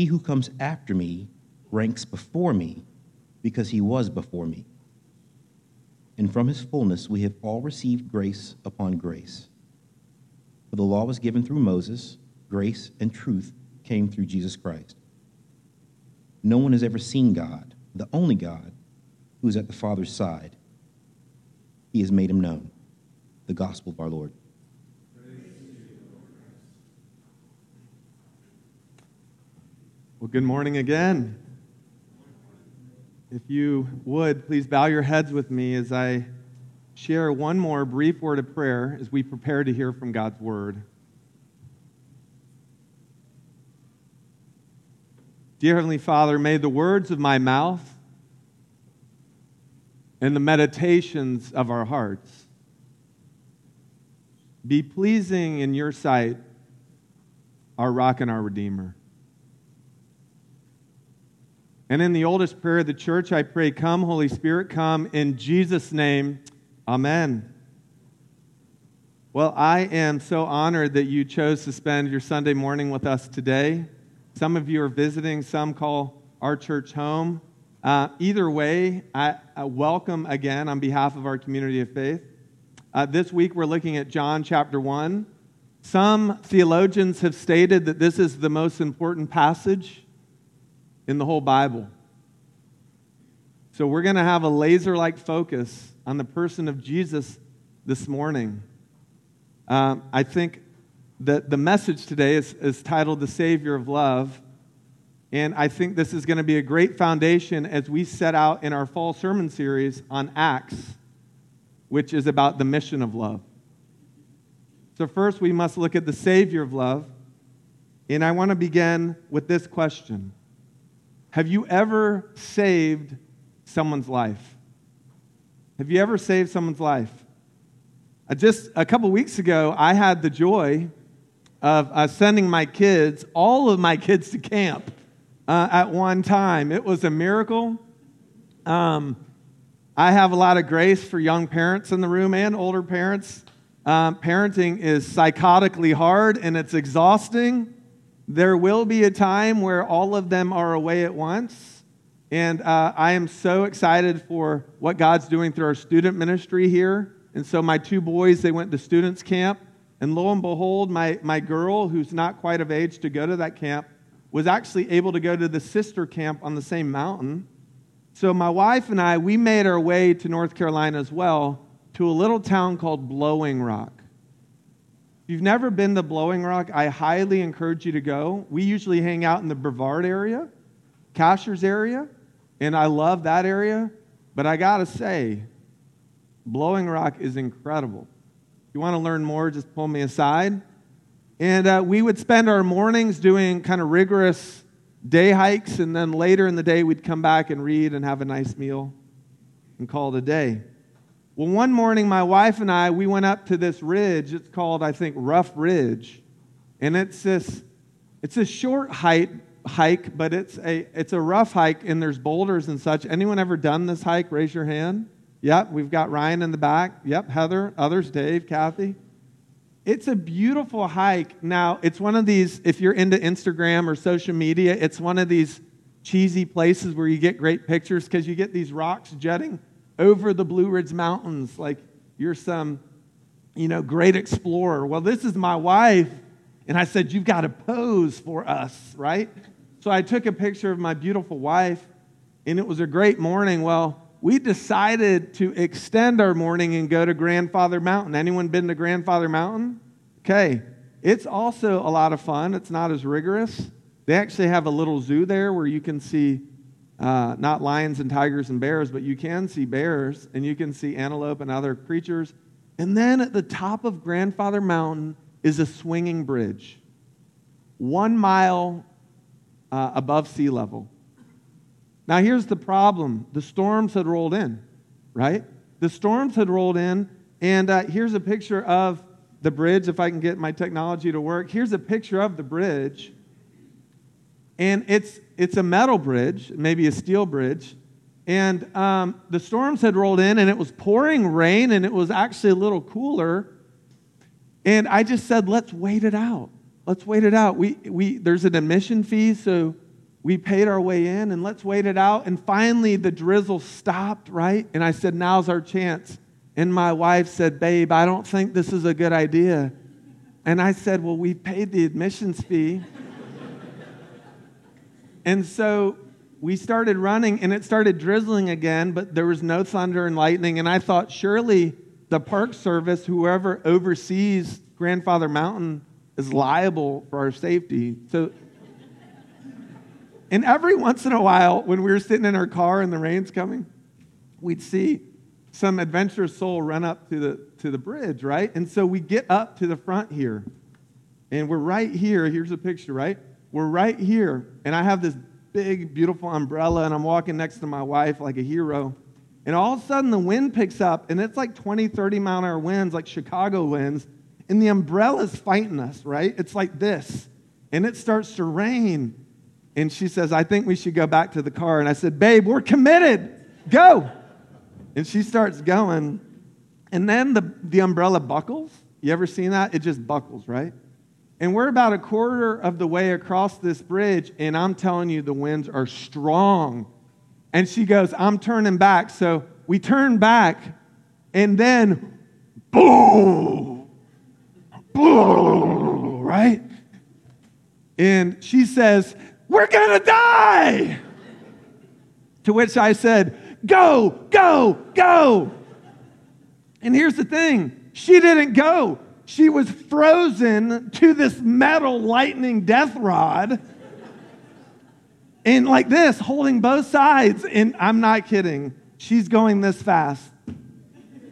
He who comes after me ranks before me, because he was before me. And from his fullness we have all received grace upon grace. For the law was given through Moses, grace and truth came through Jesus Christ. No one has ever seen God, the only God, who is at the Father's side. He has made him known. The gospel of our Lord. Well, good morning again. If you would, please bow your heads with me as I share one more brief word of prayer as we prepare to hear from God's word. Dear Heavenly Father, may the words of my mouth and the meditations of our hearts be pleasing in your sight, our rock and our redeemer. And in the oldest prayer of the church, I pray, Come, Holy Spirit, come. In Jesus' name, Amen. Well, I am so honored that you chose to spend your Sunday morning with us today. Some of you are visiting, some call our church home. Uh, either way, I, I, welcome again on behalf of our community of faith. Uh, this week we're looking at John chapter 1. Some theologians have stated that this is the most important passage in the whole Bible. So we're going to have a laser like focus on the person of Jesus this morning. Um, I think that the message today is, is titled The Savior of Love. And I think this is going to be a great foundation as we set out in our fall sermon series on Acts, which is about the mission of love. So, first, we must look at the Savior of love. And I want to begin with this question Have you ever saved someone's life? Have you ever saved someone's life? Just a couple weeks ago, I had the joy of uh, sending my kids, all of my kids, to camp uh, at one time. It was a miracle. Um, I have a lot of grace for young parents in the room and older parents. Um, parenting is psychotically hard and it's exhausting. There will be a time where all of them are away at once. And uh, I am so excited for what God's doing through our student ministry here. And so, my two boys, they went to students' camp. And lo and behold, my, my girl, who's not quite of age to go to that camp, was actually able to go to the sister camp on the same mountain. So my wife and I, we made our way to North Carolina as well to a little town called Blowing Rock. If you've never been to Blowing Rock, I highly encourage you to go. We usually hang out in the Brevard area, Cashiers area, and I love that area. But I got to say, Blowing Rock is incredible. If you want to learn more, just pull me aside. And uh, we would spend our mornings doing kind of rigorous day hikes, and then later in the day, we'd come back and read and have a nice meal and call it a day. Well, one morning, my wife and I, we went up to this ridge. It's called, I think, Rough Ridge. And it's this, it's a short height, hike, but it's a, it's a rough hike, and there's boulders and such. Anyone ever done this hike? Raise your hand. Yep, we've got Ryan in the back. Yep, Heather, others, Dave, Kathy. It's a beautiful hike. Now, it's one of these, if you're into Instagram or social media, it's one of these cheesy places where you get great pictures because you get these rocks jutting over the Blue Ridge Mountains like you're some, you know, great explorer. Well, this is my wife And I said, You've got to pose for us, right? So I took a picture of my beautiful wife, and it was a great morning. Well, we decided to extend our morning and go to Grandfather Mountain. Anyone been to Grandfather Mountain? Okay. It's also a lot of fun. It's not as rigorous. They actually have a little zoo there where you can see uh, not lions and tigers and bears, but you can see bears and you can see antelope and other creatures. And then at the top of Grandfather Mountain is a swinging bridge, one mile uh, above sea level. Now, here's the problem the storms had rolled in, right? The storms had rolled in, and uh, here's a picture of the bridge, if I can get my technology to work. Here's a picture of the bridge. And it's, it's a metal bridge, maybe a steel bridge. And um, the storms had rolled in, and it was pouring rain, and it was actually a little cooler. And I just said, let's wait it out. Let's wait it out. We, we, there's an admission fee, so we paid our way in, and let's wait it out. And finally, the drizzle stopped, right? And I said, now's our chance. And my wife said, Babe, I don't think this is a good idea. And I said, Well, we paid the admissions fee. And so we started running, and it started drizzling again, but there was no thunder and lightning. And I thought, surely the Park Service, whoever oversees Grandfather Mountain, is liable for our safety. So, and every once in a while, when we were sitting in our car and the rain's coming, we'd see some adventurous soul run up to the, to the bridge, right? And so we get up to the front here. And we're right here. Here's a picture, right? We're right here. And I have this big, beautiful umbrella, and I'm walking next to my wife like a hero. And all of a sudden, the wind picks up, and it's like 20, 30 mile an hour winds, like Chicago winds. And the umbrella's fighting us, right? It's like this. And it starts to rain. And she says, I think we should go back to the car. And I said, Babe, we're committed. Go. And she starts going, and then the, the umbrella buckles. You ever seen that? It just buckles, right? And we're about a quarter of the way across this bridge, and I'm telling you, the winds are strong. And she goes, I'm turning back. So we turn back, and then boom, boom, right? And she says, We're gonna die. To which I said, Go, go, go. And here's the thing she didn't go, she was frozen to this metal lightning death rod. And like this, holding both sides. And I'm not kidding. She's going this fast.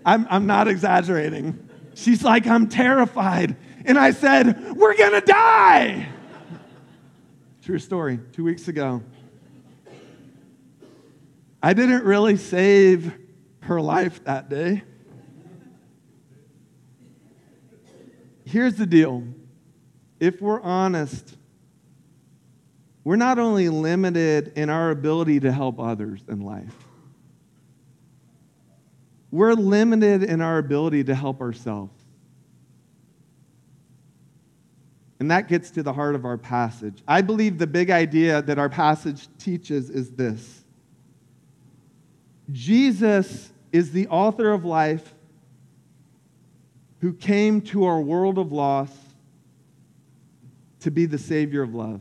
I'm, I'm not exaggerating. She's like, I'm terrified. And I said, We're going to die. True story, two weeks ago. I didn't really save her life that day. Here's the deal if we're honest, we're not only limited in our ability to help others in life, we're limited in our ability to help ourselves. And that gets to the heart of our passage. I believe the big idea that our passage teaches is this Jesus is the author of life who came to our world of loss to be the Savior of love.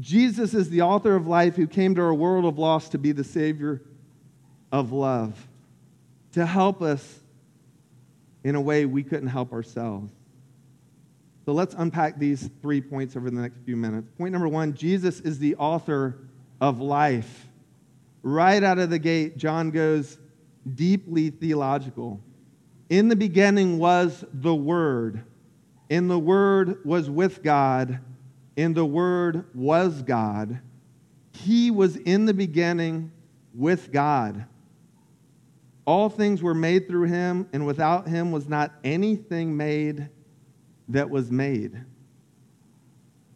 Jesus is the author of life who came to our world of loss to be the Savior of love, to help us in a way we couldn't help ourselves. So let's unpack these three points over the next few minutes. Point number one Jesus is the author of life. Right out of the gate, John goes deeply theological. In the beginning was the Word, and the Word was with God, and the Word was God. He was in the beginning with God. All things were made through him, and without him was not anything made that was made.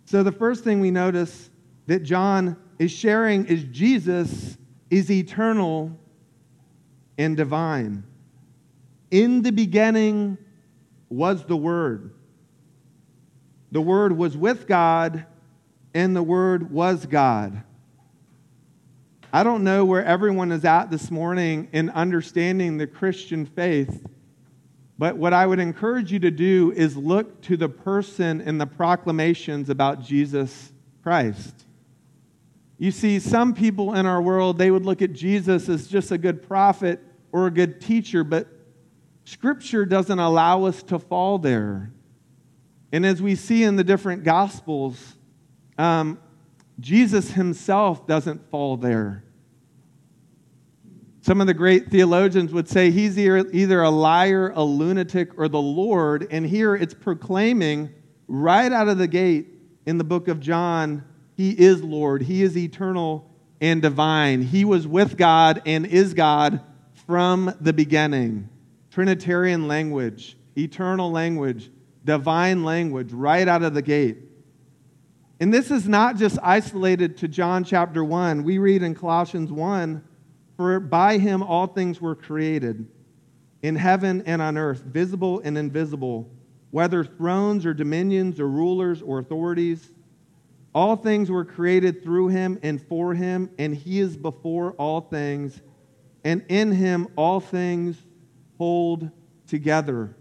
So, the first thing we notice that John is sharing is Jesus is eternal and divine. In the beginning was the Word. The Word was with God, and the Word was God. I don't know where everyone is at this morning in understanding the Christian faith, But what I would encourage you to do is look to the person and the proclamations about Jesus Christ. You see, some people in our world, they would look at Jesus as just a good prophet or a good teacher, but Scripture doesn't allow us to fall there. And as we see in the different Gospels, um, Jesus himself doesn't fall there. Some of the great theologians would say he's either a liar, a lunatic, or the Lord. And here it's proclaiming right out of the gate in the book of John he is Lord, He is eternal and divine. He was with God and is God from the beginning. Trinitarian language, eternal language, divine language, right out of the gate. And this is not just isolated to John chapter 1. We read in Colossians 1 For by him all things were created, in heaven and on earth, visible and invisible, whether thrones or dominions or rulers or authorities. All things were created through him and for him, and he is before all things, and in him all things hold together.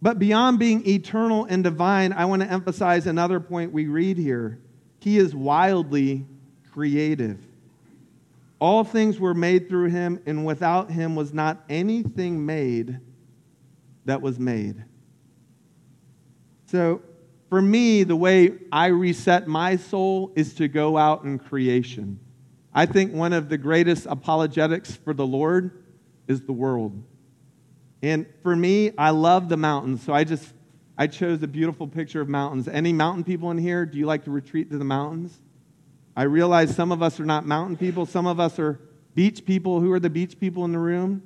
But beyond being eternal and divine, I want to emphasize another point we read here. He is wildly creative. All things were made through him, and without him was not anything made that was made. So, for me, the way I reset my soul is to go out in creation. I think one of the greatest apologetics for the Lord is the world. And for me, I love the mountains, so I just I chose a beautiful picture of mountains. Any mountain people in here? Do you like to retreat to the mountains? I realize some of us are not mountain people, some of us are beach people. Who are the beach people in the room?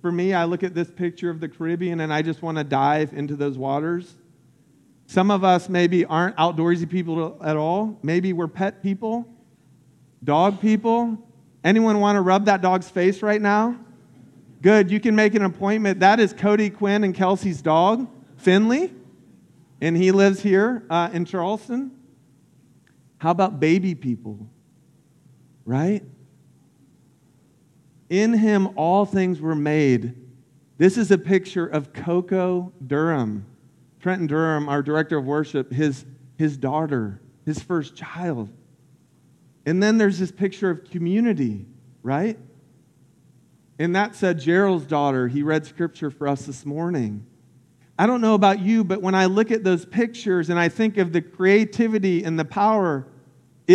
For me, I look at this picture of the Caribbean and I just want to dive into those waters. Some of us maybe aren't outdoorsy people at all. Maybe we're pet people, dog people. Anyone want to rub that dog's face right now? Good, you can make an appointment. That is Cody Quinn and Kelsey's dog, Finley, and he lives here uh, in Charleston. How about baby people? Right? In him all things were made. This is a picture of Coco Durham. Trenton Durham, our director of worship, his, his daughter, his first child. And then there's this picture of community, right? And that said, Gerald's daughter. He read scripture for us this morning. I don't know about you, but when I look at those pictures and I think of the creativity and the power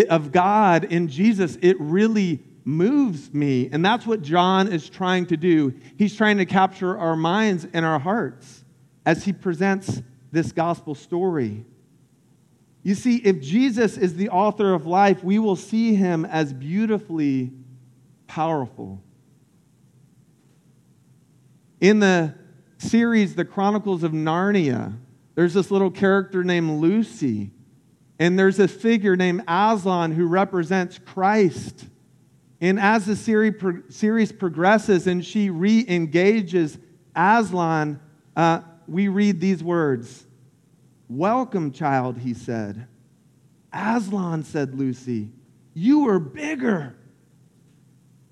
of God in Jesus, it really moves me. And that's what John is trying to do. He's trying to capture our minds and our hearts as he presents this gospel story. You see, if Jesus is the author of life, we will see him as beautifully powerful. In the series, The Chronicles of Narnia, there's this little character named Lucy, and there's a figure named Aslan who represents Christ. And as the series progresses and she re engages Aslan, uh, we read these words Welcome, child, he said. Aslan, said Lucy, you are bigger.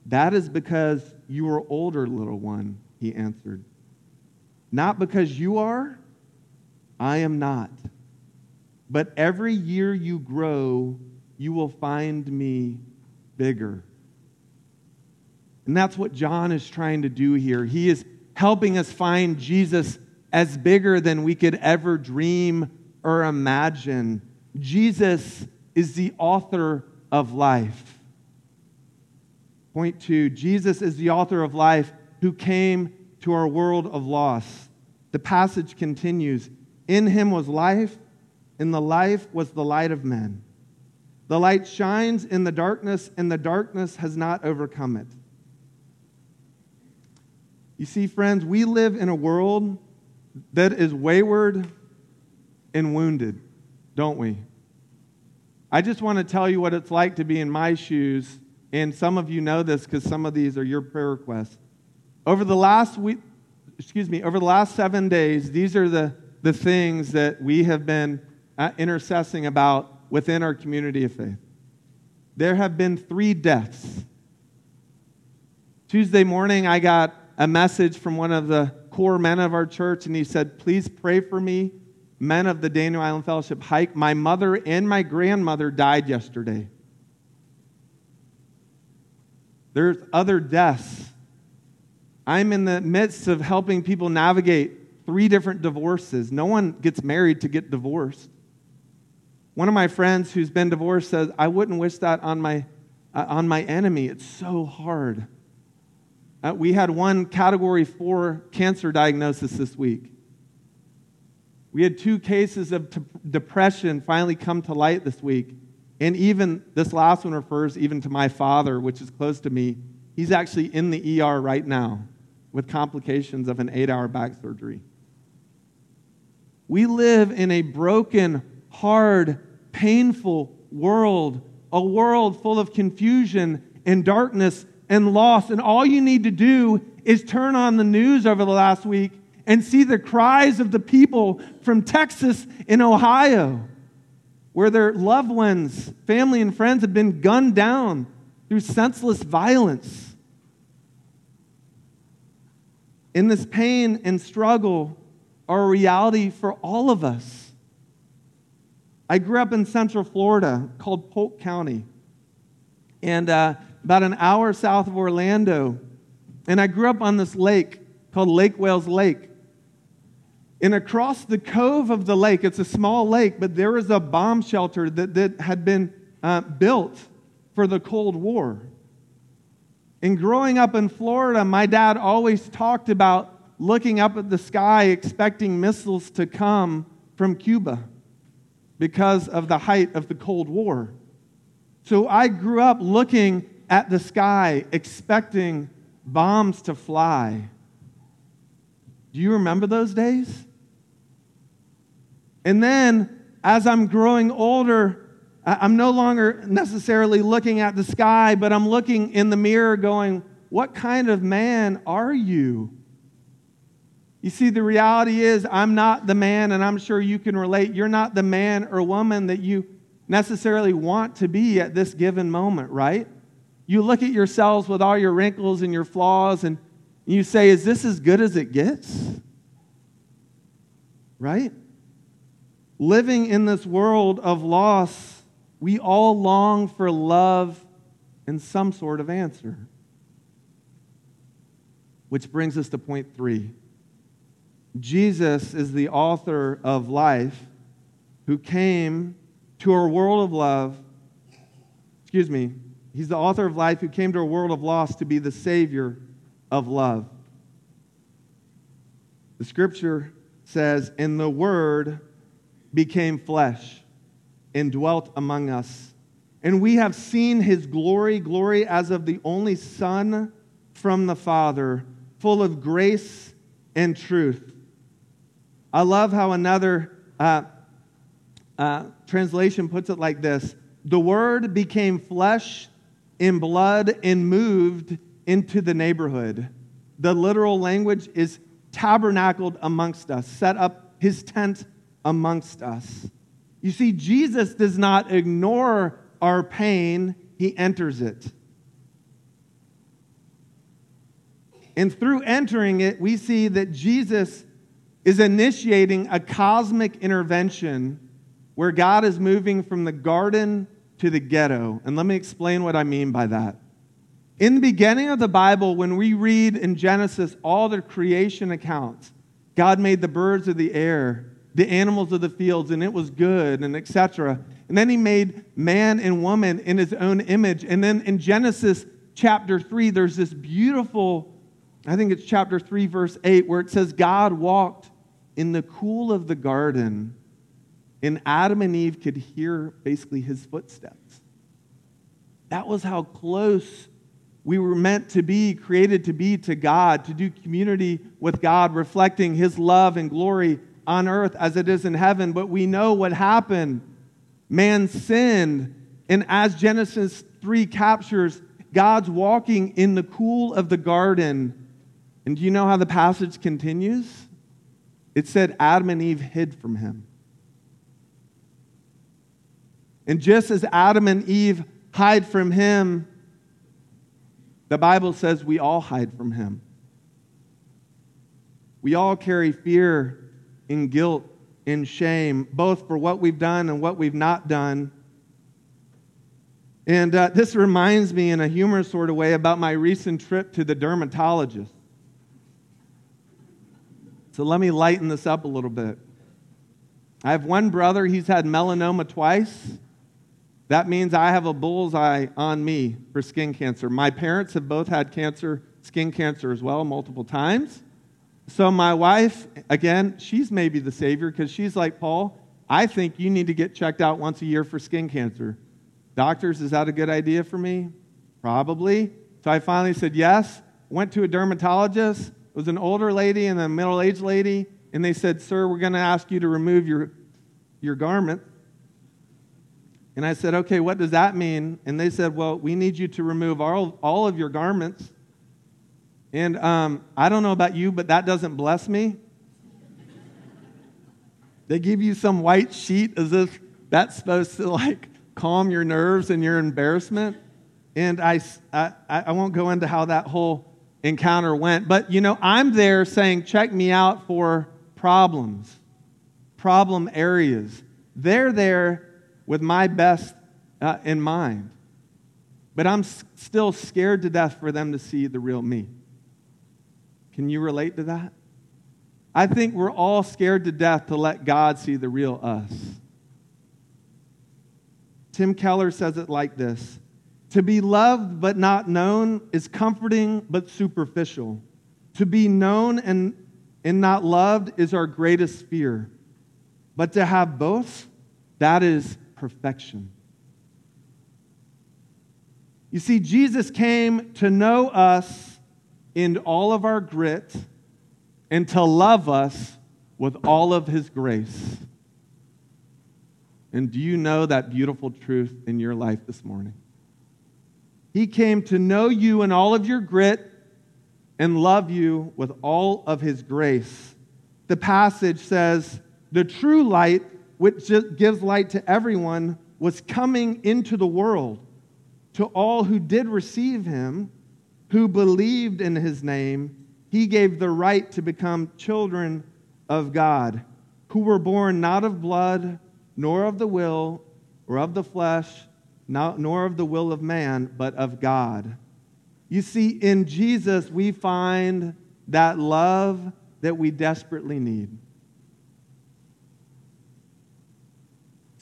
That is because you are older, little one, he answered. Not because you are, I am not. But every year you grow, you will find me bigger. And that's what John is trying to do here. He is helping us find Jesus as bigger than we could ever dream or imagine. Jesus is the author of life. Point two Jesus is the author of life who came to our world of loss. The passage continues In him was life, and the life was the light of men. The light shines in the darkness, and the darkness has not overcome it. You see, friends, we live in a world that is wayward and wounded, don't we? I just want to tell you what it's like to be in my shoes, and some of you know this because some of these are your prayer requests. Over the last week, excuse me, over the last seven days, these are the, the things that we have been uh, intercessing about within our community of faith. There have been three deaths. Tuesday morning, I got a message from one of the core men of our church, and he said, Please pray for me, men of the Daniel Island Fellowship hike. My mother and my grandmother died yesterday. There's other deaths. I'm in the midst of helping people navigate three different divorces. No one gets married to get divorced. One of my friends who's been divorced says, I wouldn't wish that on my, uh, on my enemy. It's so hard. Uh, we had one category four cancer diagnosis this week. We had two cases of t- depression finally come to light this week. And even this last one refers even to my father, which is close to me. He's actually in the ER right now with complications of an eight hour back surgery. We live in a broken, hard, painful world, a world full of confusion and darkness and loss. And all you need to do is turn on the news over the last week and see the cries of the people from Texas and Ohio, where their loved ones, family, and friends have been gunned down through senseless violence. In this pain and struggle are a reality for all of us. I grew up in Central Florida called Polk County. And uh, about an hour south of Orlando. And I grew up on this lake called Lake Wales Lake. And across the cove of the lake, it's a small lake, but there is a bomb shelter that, that had been uh, built for the Cold War. And growing up in Florida, my dad always talked about looking up at the sky, expecting missiles to come from Cuba because of the height of the Cold War. So I grew up looking at the sky, expecting bombs to fly. Do you remember those days? And then, as I'm growing older, I'm no longer necessarily looking at the sky, but I'm looking in the mirror going, What kind of man are you? You see, the reality is, I'm not the man, and I'm sure you can relate. You're not the man or woman that you necessarily want to be at this given moment, right? You look at yourselves with all your wrinkles and your flaws, and you say, Is this as good as it gets? Right? Living in this world of loss, we all long for love and some sort of answer. Which brings us to point three Jesus is the author of life who came to our world of love. Excuse me, He's the author of life who came to a world of loss to be the Savior of love. The scripture says, And the Word became flesh and dwelt among us. And we have seen his glory, glory as of the only Son from the Father, full of grace and truth. I love how another uh, uh, translation puts it like this The Word became flesh in blood and moved into the neighborhood. The literal language is tabernacled amongst us, set up his tent amongst us. You see, Jesus does not ignore our pain, he enters it. And through entering it, we see that Jesus is initiating a cosmic intervention where God is moving from the garden to the ghetto. And let me explain what I mean by that. In the beginning of the Bible, when we read in Genesis all the creation accounts, God made the birds of the air, the animals of the fields, and it was good, and etc. And then he made man and woman in his own image. And then in Genesis chapter 3, there's this beautiful, I think it's chapter 3, verse 8, where it says, God walked in the cool of the garden and Adam and Eve could hear basically his footsteps. That was how close we were meant to be, created to be to God, to do community with God, reflecting his love and glory on earth as it is in heaven. But we know what happened. Man sinned. And as Genesis 3 captures, God's walking in the cool of the garden. And do you know how the passage continues? It said Adam and Eve hid from him. And just as Adam and Eve hide from him, the Bible says we all hide from him. We all carry fear and guilt and shame, both for what we've done and what we've not done. And uh, this reminds me, in a humorous sort of way, about my recent trip to the dermatologist. So let me lighten this up a little bit. I have one brother, he's had melanoma twice. That means I have a bullseye on me for skin cancer. My parents have both had cancer, skin cancer as well, multiple times. So my wife, again, she's maybe the savior because she's like, Paul, I think you need to get checked out once a year for skin cancer. Doctors, is that a good idea for me? Probably. So I finally said yes. Went to a dermatologist. It was an older lady and a middle aged lady. And they said, Sir, we're going to ask you to remove your, your garment. And I said, Okay, what does that mean? And they said, Well, we need you to remove all, all of your garments. And um, I don't know about you, but that doesn't bless me. they give you some white sheet as if that's supposed to like calm your nerves and your embarrassment. And I, I, I won't go into how that whole encounter went, but you know, I'm there saying, check me out for problems, problem areas. They're there with my best uh, in mind. But I'm s- still scared to death for them to see the real me. Can you relate to that? I think we're all scared to death to let God see the real us. Tim Keller says it like this To be loved but not known is comforting but superficial. To be known and, and not loved is our greatest fear. But to have both, that is perfection. You see, Jesus came to know us in all of our grit and to love us with all of his grace. And do you know that beautiful truth in your life this morning? He came to know you in all of your grit and love you with all of his grace. The passage says, The true light, which gives light to everyone, was coming into the world. To all who did receive him, who believed in his name, he gave the right to become children of God, who were born not of blood, nor of the will, or of the flesh, not, nor of the will of man, but of God. You see, in Jesus, we find that love that we desperately need.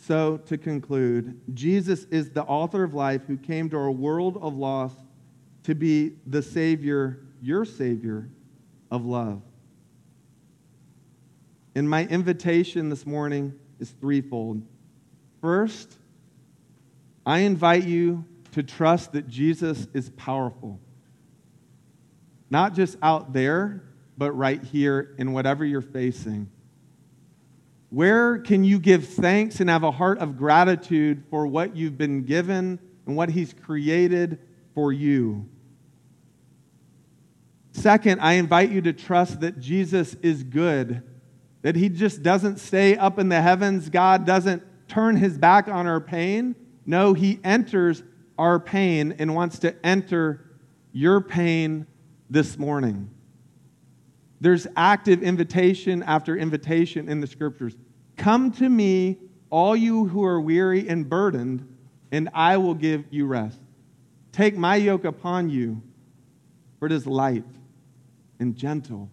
So, to conclude, Jesus is the author of life who came to our world of loss to be the Savior, your Savior of love. And my invitation this morning is threefold. First, I invite you to trust that Jesus is powerful. Not just out there, but right here in whatever you're facing. Where can you give thanks and have a heart of gratitude for what you've been given and what He's created for you? Second, I invite you to trust that Jesus is good, that He just doesn't stay up in the heavens. God doesn't turn His back on our pain. No, He enters our pain and wants to enter your pain this morning. There's active invitation after invitation in the scriptures. Come to me, all you who are weary and burdened, and I will give you rest. Take my yoke upon you, for it is light and gentle.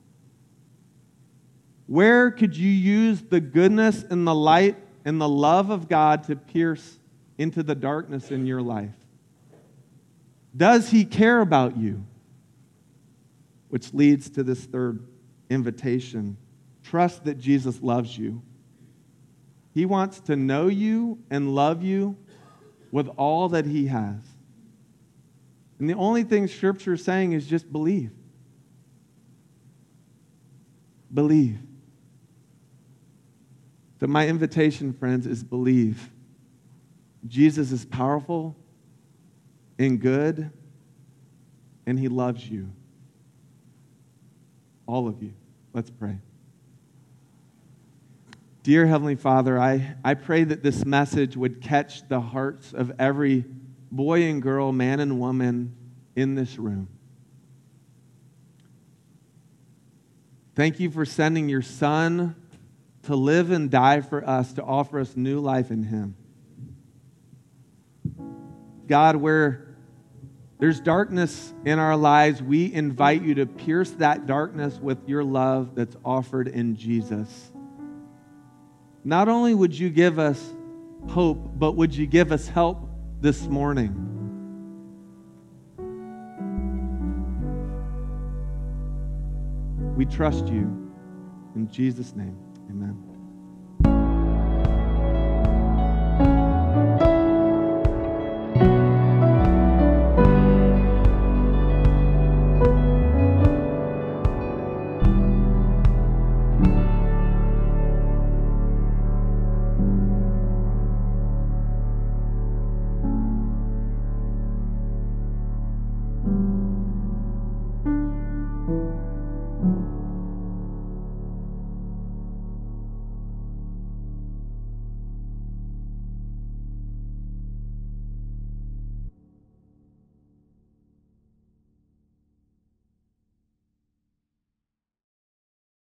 Where could you use the goodness and the light and the love of God to pierce into the darkness in your life? Does He care about you? Which leads to this third invitation trust that Jesus loves you. He wants to know you and love you with all that He has. And the only thing Scripture is saying is just believe. Believe. So, my invitation, friends, is believe. Jesus is powerful and good, and He loves you. All of you. Let's pray. Dear Heavenly Father, I, I pray that this message would catch the hearts of every boy and girl, man and woman in this room. Thank you for sending your Son to live and die for us, to offer us new life in Him. God, where there's darkness in our lives, we invite you to pierce that darkness with your love that's offered in Jesus. Not only would you give us hope, but would you give us help this morning? We trust you. In Jesus' name, amen.